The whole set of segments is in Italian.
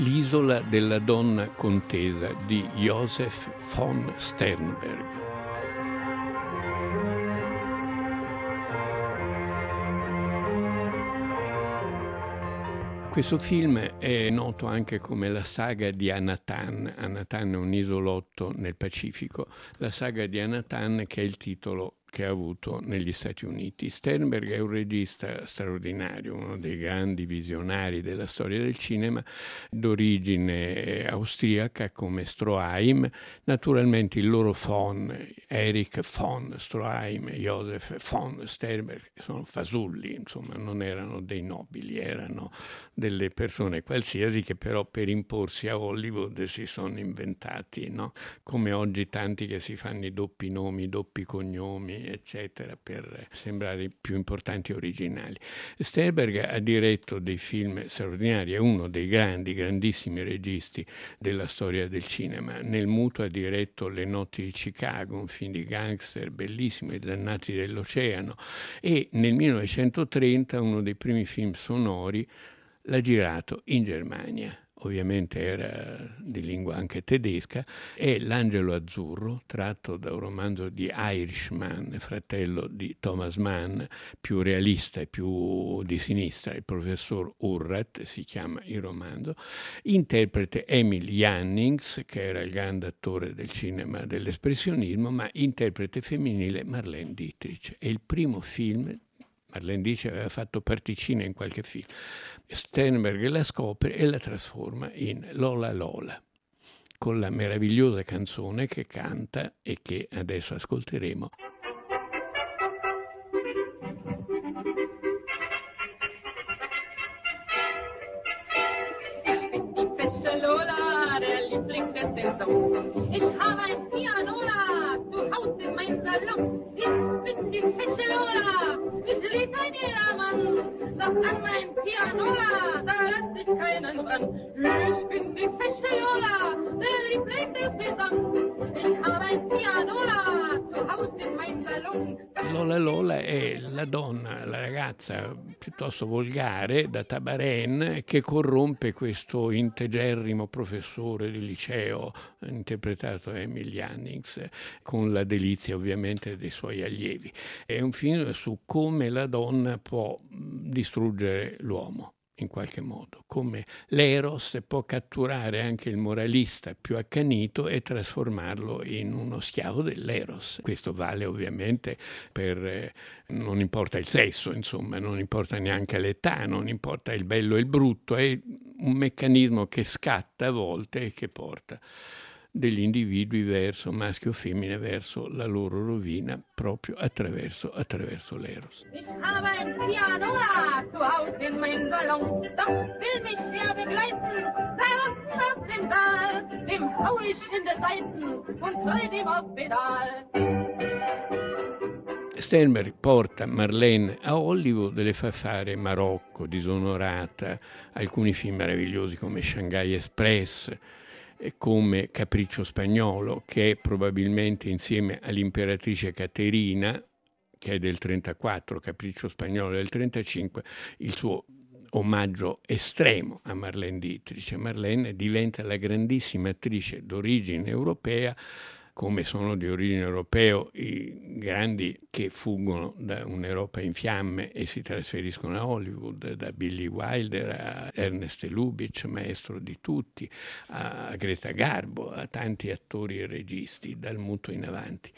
L'isola della donna contesa di Josef von Sternberg. Questo film è noto anche come la saga di Anatan. Anatan è un isolotto nel Pacifico. La saga di Anatan che è il titolo che ha avuto negli Stati Uniti. Sternberg è un regista straordinario, uno dei grandi visionari della storia del cinema, d'origine austriaca come Stroheim. Naturalmente il loro von, Erich von Stroheim Josef von Sternberg, sono fasulli, insomma, non erano dei nobili, erano delle persone qualsiasi che però per imporsi a Hollywood si sono inventati, no? come oggi tanti che si fanno i doppi nomi, i doppi cognomi eccetera, per sembrare più importanti e originali. Sternberg ha diretto dei film straordinari, è uno dei grandi, grandissimi registi della storia del cinema. Nel muto ha diretto Le notti di Chicago, un film di gangster bellissimo, I dannati dell'oceano, e nel 1930 uno dei primi film sonori l'ha girato in Germania ovviamente era di lingua anche tedesca, è L'Angelo Azzurro, tratto da un romanzo di Irishman, fratello di Thomas Mann, più realista e più di sinistra, il professor Urrat, si chiama il romanzo, interprete Emil Jannings, che era il grande attore del cinema dell'espressionismo, ma interprete femminile Marlene Dietrich. È il primo film Marlene dice aveva fatto particina in qualche film. Sternberg la scopre e la trasforma in Lola Lola, con la meravigliosa canzone che canta e che adesso ascolteremo. An mein Pianola, da lässt sich keinen ran. Ich bin die Pesselola, Lola è la donna, la ragazza piuttosto volgare da Tabaren che corrompe questo integerrimo professore di liceo interpretato da Emil Jannings con la delizia ovviamente dei suoi allievi. È un film su come la donna può distruggere l'uomo in qualche modo, come l'eros può catturare anche il moralista più accanito e trasformarlo in uno schiavo dell'eros. Questo vale ovviamente per, eh, non importa il sesso, insomma, non importa neanche l'età, non importa il bello e il brutto, è un meccanismo che scatta a volte e che porta degli individui verso, maschio o femmine, verso la loro rovina proprio attraverso, attraverso l'eros. Sternberg porta Marlene a Hollywood e le fa fare Marocco, Disonorata, alcuni film meravigliosi come Shanghai Express, come Capriccio Spagnolo, che probabilmente insieme all'imperatrice Caterina, che è del 34, Capriccio Spagnolo del 35, il suo omaggio estremo a Marlene Dietrich. Marlene diventa la grandissima attrice d'origine europea come sono di origine europeo i grandi che fuggono da un'Europa in fiamme e si trasferiscono a Hollywood, da Billy Wilder a Ernest Lubitsch, maestro di tutti, a Greta Garbo, a tanti attori e registi, dal muto in avanti.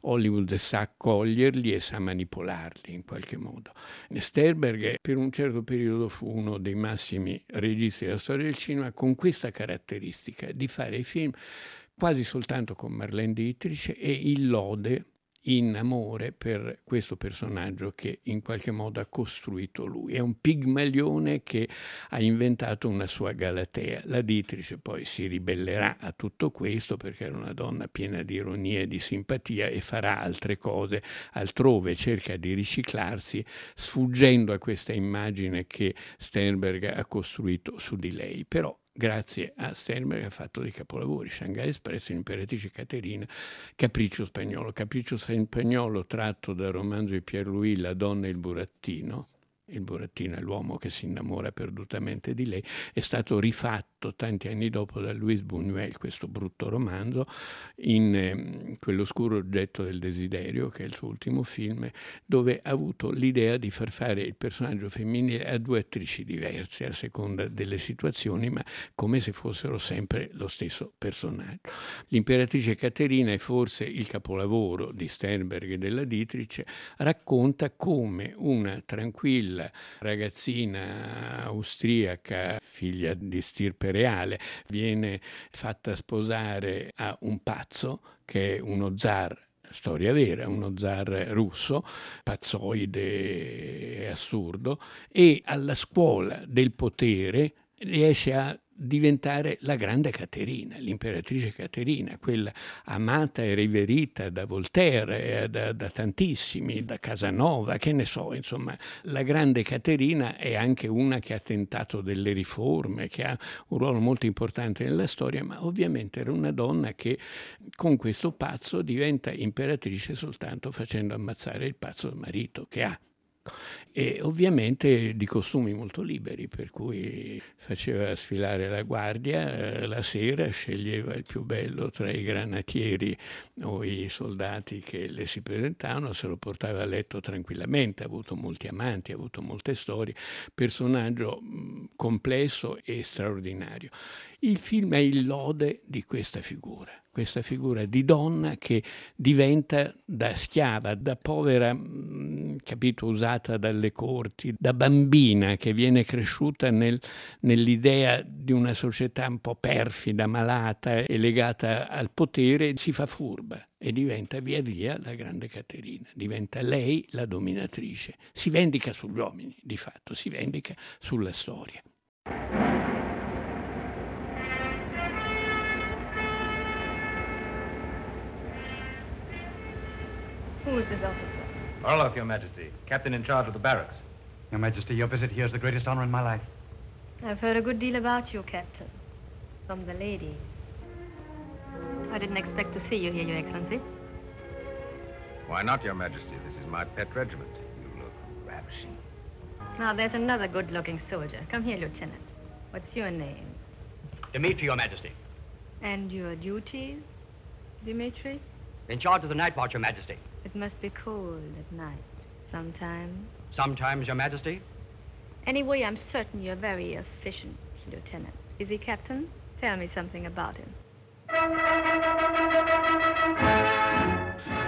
Hollywood sa accoglierli e sa manipolarli in qualche modo. Sternberg per un certo periodo fu uno dei massimi registi della storia del cinema con questa caratteristica di fare film quasi soltanto con Marlene Dietrich e il lode in amore per questo personaggio che in qualche modo ha costruito lui. È un pigmalione che ha inventato una sua Galatea. La Dietrich poi si ribellerà a tutto questo perché era una donna piena di ironia e di simpatia e farà altre cose altrove, cerca di riciclarsi sfuggendo a questa immagine che Sternberg ha costruito su di lei. Però grazie a Sternberg ha fatto dei capolavori, Shanghai Express, Imperatrice Caterina, Capriccio Spagnolo. Capriccio Spagnolo tratto dal romanzo di Pierre-Louis La donna e il burattino, il burattino è l'uomo che si innamora perdutamente di lei, è stato rifatto tratto tanti anni dopo da Louis Buñuel, questo brutto romanzo, in eh, Quell'oscuro oggetto del desiderio, che è il suo ultimo film, dove ha avuto l'idea di far fare il personaggio femminile a due attrici diverse a seconda delle situazioni, ma come se fossero sempre lo stesso personaggio. L'imperatrice Caterina è forse il capolavoro di Sternberg e della Dietrich, racconta come una tranquilla ragazzina austriaca, figlia di stirpe reale, viene fatta sposare a un pazzo che è uno zar storia vera, uno zar russo, pazzoide assurdo, e alla scuola del potere riesce a diventare la grande Caterina, l'imperatrice Caterina, quella amata e riverita da Voltaire, da, da, tantissimi, da Casanova, che ne so, insomma, la grande Caterina è anche una che ha tentato delle riforme, che ha un ruolo molto importante nella storia, ma ovviamente era una donna che con questo pazzo diventa imperatrice soltanto facendo ammazzare il pazzo marito che ha e ovviamente di costumi molto liberi, per cui faceva sfilare la guardia eh, la sera, sceglieva il più bello tra i granatieri o i soldati che le si presentavano, se lo portava a letto tranquillamente, ha avuto molti amanti, ha avuto molte storie, personaggio complesso e straordinario. Il film è il lode di questa figura questa figura di donna che diventa da schiava, da povera, mm, capito, usata dalle corti, da bambina che viene cresciuta nel, nell'idea di una società un po' perfida, malata e legata al potere, si fa furba e diventa via via la grande Caterina, diventa lei la dominatrice, si vendica sugli uomini, di fatto, si vendica sulla storia. Who is this officer? Orloff, Your Majesty. Captain in charge of the barracks. Your Majesty, your visit here is the greatest honor in my life. I've heard a good deal about you, Captain. From the lady. I didn't expect to see you here, Your Excellency. Why not, Your Majesty? This is my pet regiment. You look ravishing. Now, there's another good-looking soldier. Come here, Lieutenant. What's your name? Dimitri, Your Majesty. And your duties, Dimitri? In charge of the night watch, Your Majesty. It must be cold at night, sometimes. Sometimes, Your Majesty. Anyway, I'm certain you're very efficient, Lieutenant. Is he Captain? Tell me something about him.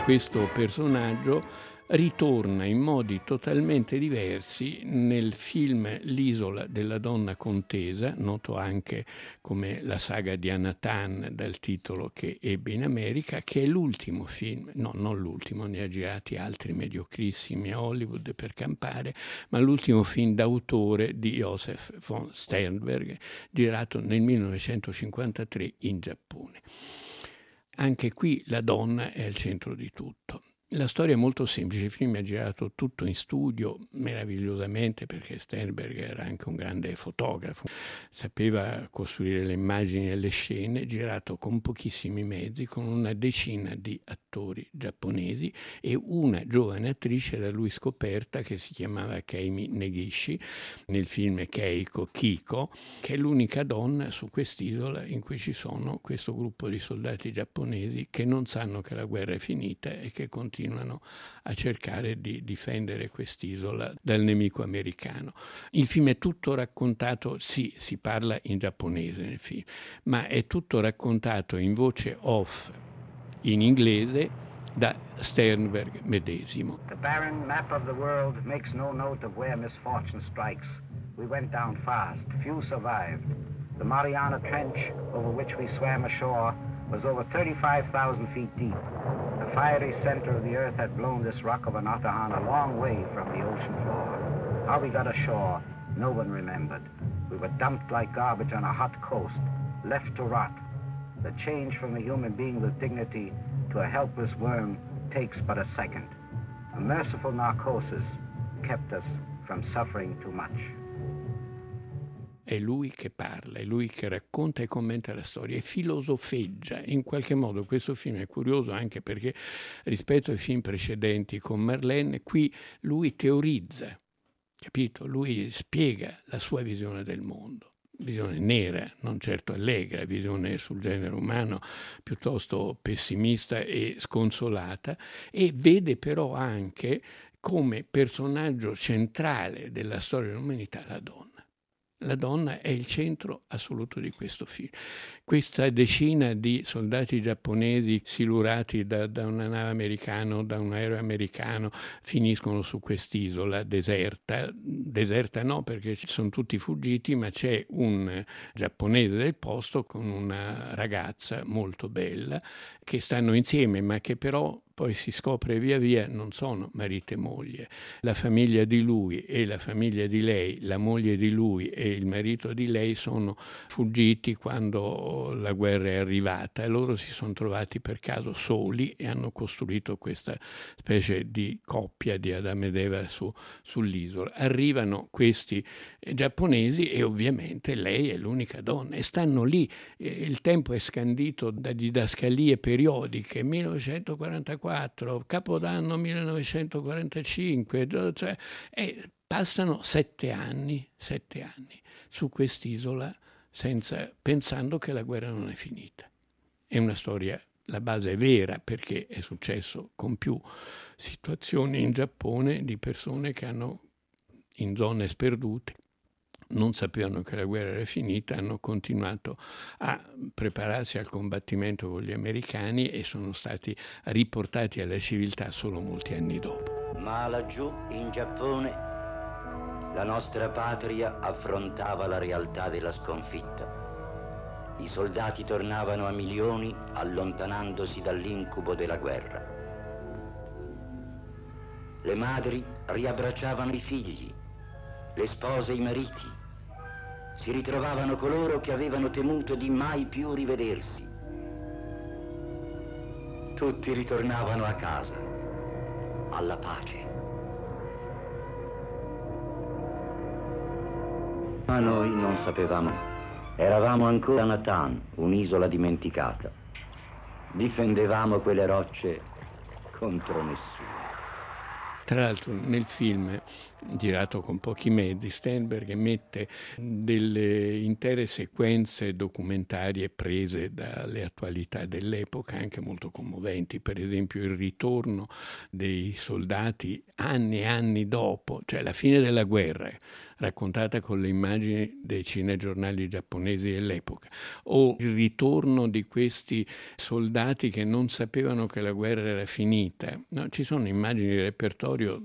Questo personaggio ritorna in modi totalmente diversi nel film L'isola della donna contesa, noto anche come la saga di Anatan dal titolo che ebbe in America, che è l'ultimo film, no, non l'ultimo, ne ha girati altri mediocrissimi a Hollywood per campare, ma l'ultimo film d'autore di Joseph von Sternberg, girato nel 1953 in Giappone. Anche qui la donna è al centro di tutto. La storia è molto semplice, il film è girato tutto in studio, meravigliosamente, perché Sternberg era anche un grande fotografo, sapeva costruire le immagini e le scene, girato con pochissimi mezzi, con una decina di attori giapponesi e una giovane attrice da lui scoperta che si chiamava Keimi Negishi, nel film Keiko Kiko, che è l'unica donna su quest'isola in cui ci sono questo gruppo di soldati giapponesi che non sanno che la guerra è finita e che continuano continuano a cercare di difendere quest'isola dal nemico americano. Il film è tutto raccontato, sì, si parla in giapponese nel film, ma è tutto raccontato in voce off in inglese da Sternberg medesimo. The barren map of the world makes no note of where misfortune strikes. We went down fast, few survived. The Mariana Trench, over which we swam ashore, was over 35,000 feet deep. The fiery center of the earth had blown this rock of an Otahan a long way from the ocean floor. How we got ashore, no one remembered. We were dumped like garbage on a hot coast, left to rot. The change from a human being with dignity to a helpless worm takes but a second. A merciful narcosis kept us from suffering too much. È lui che parla, è lui che racconta e commenta la storia e filosofeggia. In qualche modo questo film è curioso anche perché rispetto ai film precedenti con Merlin, qui lui teorizza, capito? Lui spiega la sua visione del mondo visione nera, non certo allegra, visione sul genere umano piuttosto pessimista e sconsolata, e vede però anche come personaggio centrale della storia dell'umanità la donna. La donna è il centro assoluto di questo film. Questa decina di soldati giapponesi silurati da, da una nave americana o da un aereo americano finiscono su quest'isola deserta. Deserta no perché sono tutti fuggiti, ma c'è un giapponese del posto con una ragazza molto bella che stanno insieme, ma che però poi si scopre via via non sono marito e moglie. La famiglia di lui e la famiglia di lei, la moglie di lui e il marito di lei sono fuggiti quando la guerra è arrivata e loro si sono trovati per caso soli e hanno costruito questa specie di coppia di Adamo ed Eva su, sull'isola. Arrivano questi eh, giapponesi e ovviamente lei è l'unica donna e stanno lì. Eh, il tempo è scandito da didascalie periodiche, 1944 1944, Capodanno 1945, cioè, e passano sette anni, sette anni su quest'isola senza, pensando che la guerra non è finita. È una storia, la base è vera perché è successo con più situazioni in Giappone di persone che hanno in zone sperdute non sapevano che la guerra era finita, hanno continuato a prepararsi al combattimento con gli americani e sono stati riportati alla civiltà solo molti anni dopo. Ma laggiù in Giappone la nostra patria affrontava la realtà della sconfitta. I soldati tornavano a milioni allontanandosi dall'incubo della guerra. Le madri riabbracciavano i figli, le spose i mariti, si ritrovavano coloro che avevano temuto di mai più rivedersi. Tutti ritornavano a casa, alla pace. Ma noi non sapevamo. Eravamo ancora a Natan, un'isola dimenticata. Difendevamo quelle rocce contro nessuno. Tra l'altro nel film, girato con pochi mezzi, Steinberg mette delle intere sequenze documentarie prese dalle attualità dell'epoca, anche molto commoventi, per esempio il ritorno dei soldati anni e anni dopo, cioè la fine della guerra raccontata con le immagini dei cinegiornali giapponesi dell'epoca, o il ritorno di questi soldati che non sapevano che la guerra era finita. No, ci sono immagini di repertorio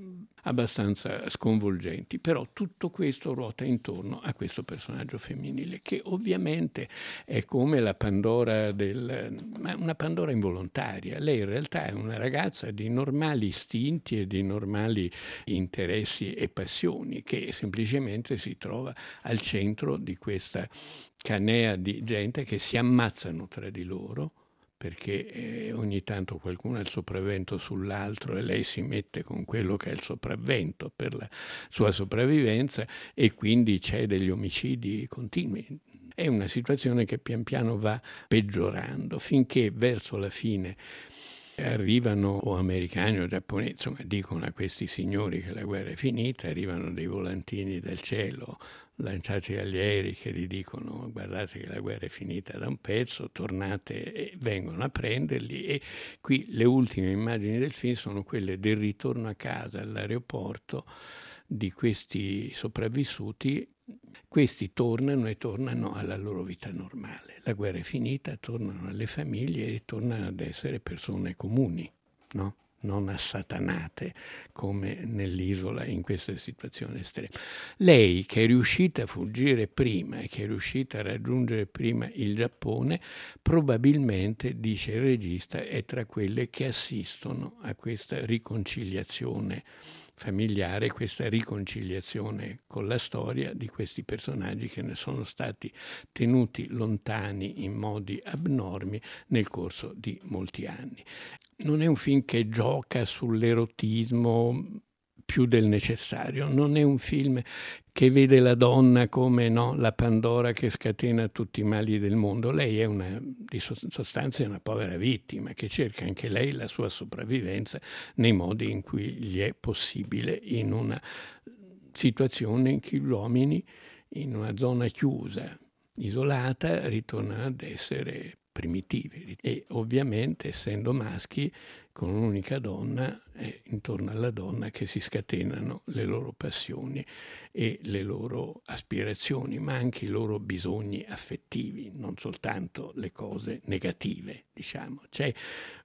abbastanza sconvolgenti, però tutto questo ruota intorno a questo personaggio femminile che ovviamente è come la Pandora del ma una Pandora involontaria. Lei in realtà è una ragazza di normali istinti e di normali interessi e passioni che semplicemente si trova al centro di questa canea di gente che si ammazzano tra di loro perché eh, ogni tanto qualcuno ha il sopravvento sull'altro e lei si mette con quello che è il sopravvento per la sua sopravvivenza e quindi c'è degli omicidi continui. È una situazione che pian piano va peggiorando finché verso la fine arrivano o americani o giapponesi, insomma dicono a questi signori che la guerra è finita, arrivano dei volantini del cielo lanciati agli aerei che gli dicono guardate che la guerra è finita da un pezzo, tornate e vengono a prenderli e qui le ultime immagini del film sono quelle del ritorno a casa all'aeroporto di questi sopravvissuti, questi tornano e tornano alla loro vita normale. La guerra è finita, tornano alle famiglie e tornano ad essere persone comuni, no? Non assatanate come nell'isola in questa situazione estrema. Lei che è riuscita a fuggire prima e che è riuscita a raggiungere prima il Giappone, probabilmente, dice il regista, è tra quelle che assistono a questa riconciliazione familiare, questa riconciliazione con la storia di questi personaggi che ne sono stati tenuti lontani in modi abnormi nel corso di molti anni non è un film che gioca sull'erotismo più del necessario, non è un film che vede la donna come no, la Pandora che scatena tutti i mali del mondo. Lei è una, di sostanza una povera vittima che cerca anche lei la sua sopravvivenza nei modi in cui gli è possibile in una situazione in cui gli uomini in una zona chiusa, isolata ritornano ad essere primitivi e ovviamente essendo maschi con un'unica donna è intorno alla donna che si scatenano le loro passioni e le loro aspirazioni, ma anche i loro bisogni affettivi, non soltanto le cose negative, diciamo. C'è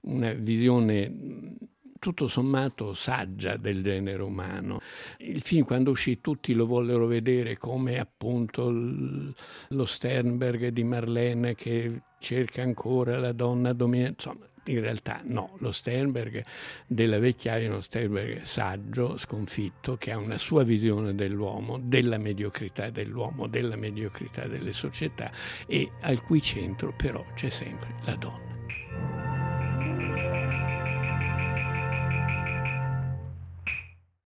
una visione tutto sommato saggia del genere umano. Il film quando uscì tutti lo vollero vedere come appunto lo Sternberg di Marlene che cerca ancora la donna dominante, insomma in realtà no, lo Sternberg della vecchiaia è uno Sternberg saggio, sconfitto, che ha una sua visione dell'uomo, della mediocrità dell'uomo, della mediocrità delle società e al cui centro però c'è sempre la donna.